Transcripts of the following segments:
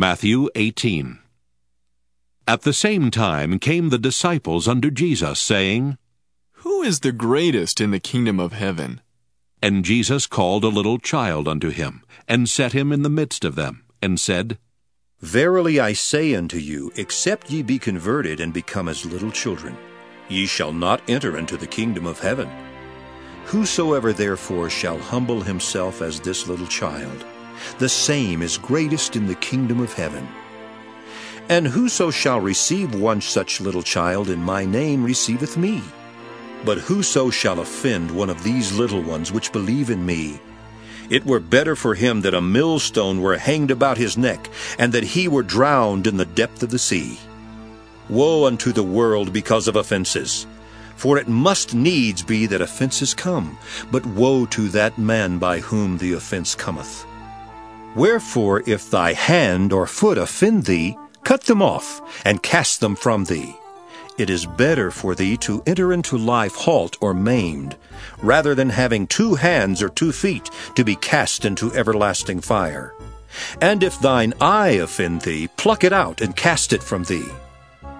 Matthew 18. At the same time came the disciples unto Jesus, saying, Who is the greatest in the kingdom of heaven? And Jesus called a little child unto him, and set him in the midst of them, and said, Verily I say unto you, except ye be converted and become as little children, ye shall not enter into the kingdom of heaven. Whosoever therefore shall humble himself as this little child, the same is greatest in the kingdom of heaven. And whoso shall receive one such little child in my name receiveth me. But whoso shall offend one of these little ones which believe in me, it were better for him that a millstone were hanged about his neck, and that he were drowned in the depth of the sea. Woe unto the world because of offenses! For it must needs be that offenses come, but woe to that man by whom the offense cometh. Wherefore, if thy hand or foot offend thee, cut them off, and cast them from thee. It is better for thee to enter into life halt or maimed, rather than having two hands or two feet to be cast into everlasting fire. And if thine eye offend thee, pluck it out and cast it from thee.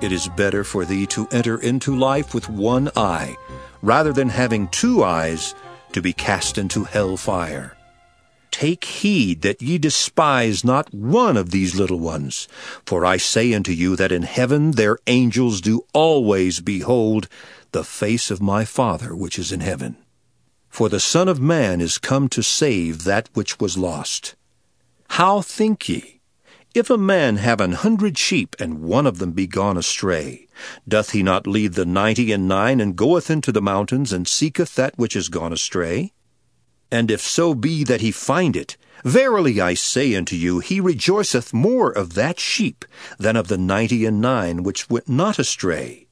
It is better for thee to enter into life with one eye, rather than having two eyes to be cast into hell fire. Take heed that ye despise not one of these little ones. For I say unto you that in heaven their angels do always behold the face of my Father which is in heaven. For the Son of Man is come to save that which was lost. How think ye? If a man have an hundred sheep, and one of them be gone astray, doth he not leave the ninety and nine, and goeth into the mountains, and seeketh that which is gone astray? And if so be that he find it, verily I say unto you, he rejoiceth more of that sheep than of the ninety and nine which went not astray.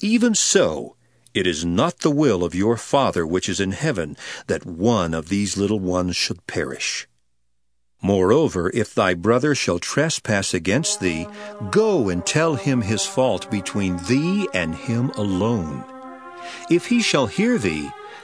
Even so, it is not the will of your Father which is in heaven that one of these little ones should perish. Moreover, if thy brother shall trespass against thee, go and tell him his fault between thee and him alone. If he shall hear thee,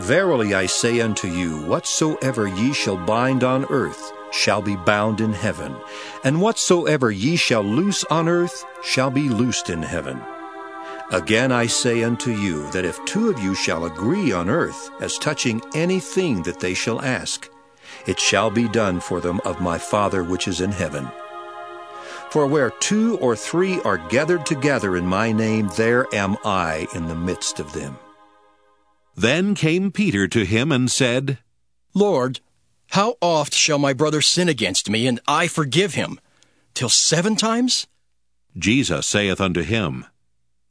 Verily I say unto you, whatsoever ye shall bind on earth shall be bound in heaven, and whatsoever ye shall loose on earth shall be loosed in heaven. Again I say unto you, that if two of you shall agree on earth as touching anything that they shall ask, it shall be done for them of my Father which is in heaven. For where two or three are gathered together in my name, there am I in the midst of them. Then came Peter to him and said, Lord, how oft shall my brother sin against me, and I forgive him? Till seven times? Jesus saith unto him,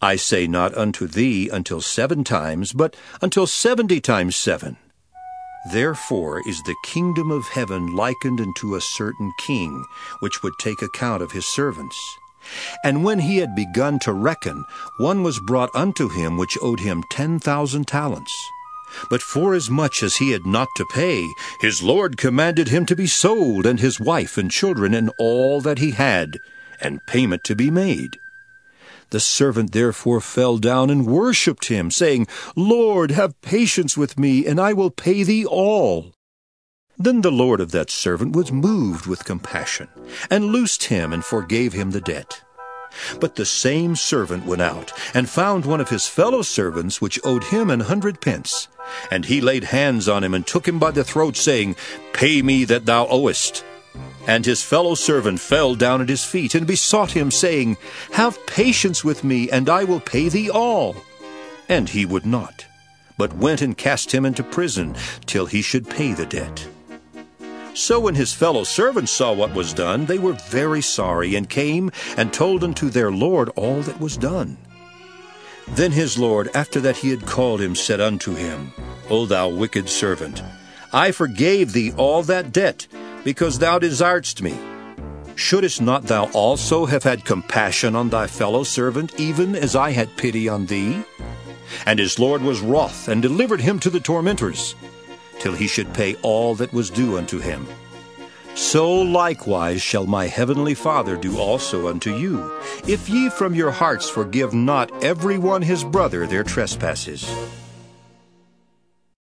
I say not unto thee until seven times, but until seventy times seven. Therefore is the kingdom of heaven likened unto a certain king, which would take account of his servants. And when he had begun to reckon, one was brought unto him which owed him ten thousand talents. But forasmuch as he had not to pay, his lord commanded him to be sold, and his wife and children, and all that he had, and payment to be made. The servant therefore fell down and worshipped him, saying, Lord, have patience with me, and I will pay thee all. Then the lord of that servant was moved with compassion, and loosed him, and forgave him the debt. But the same servant went out, and found one of his fellow servants which owed him an hundred pence. And he laid hands on him, and took him by the throat, saying, Pay me that thou owest. And his fellow servant fell down at his feet, and besought him, saying, Have patience with me, and I will pay thee all. And he would not, but went and cast him into prison, till he should pay the debt. So when his fellow servants saw what was done, they were very sorry, and came and told unto their lord all that was done. Then his lord, after that he had called him, said unto him, O thou wicked servant, I forgave thee all that debt, because thou desiredst me. Shouldest not thou also have had compassion on thy fellow servant, even as I had pity on thee? And his Lord was wroth, and delivered him to the tormentors, till he should pay all that was due unto him. So likewise shall my heavenly Father do also unto you, if ye from your hearts forgive not every one his brother their trespasses.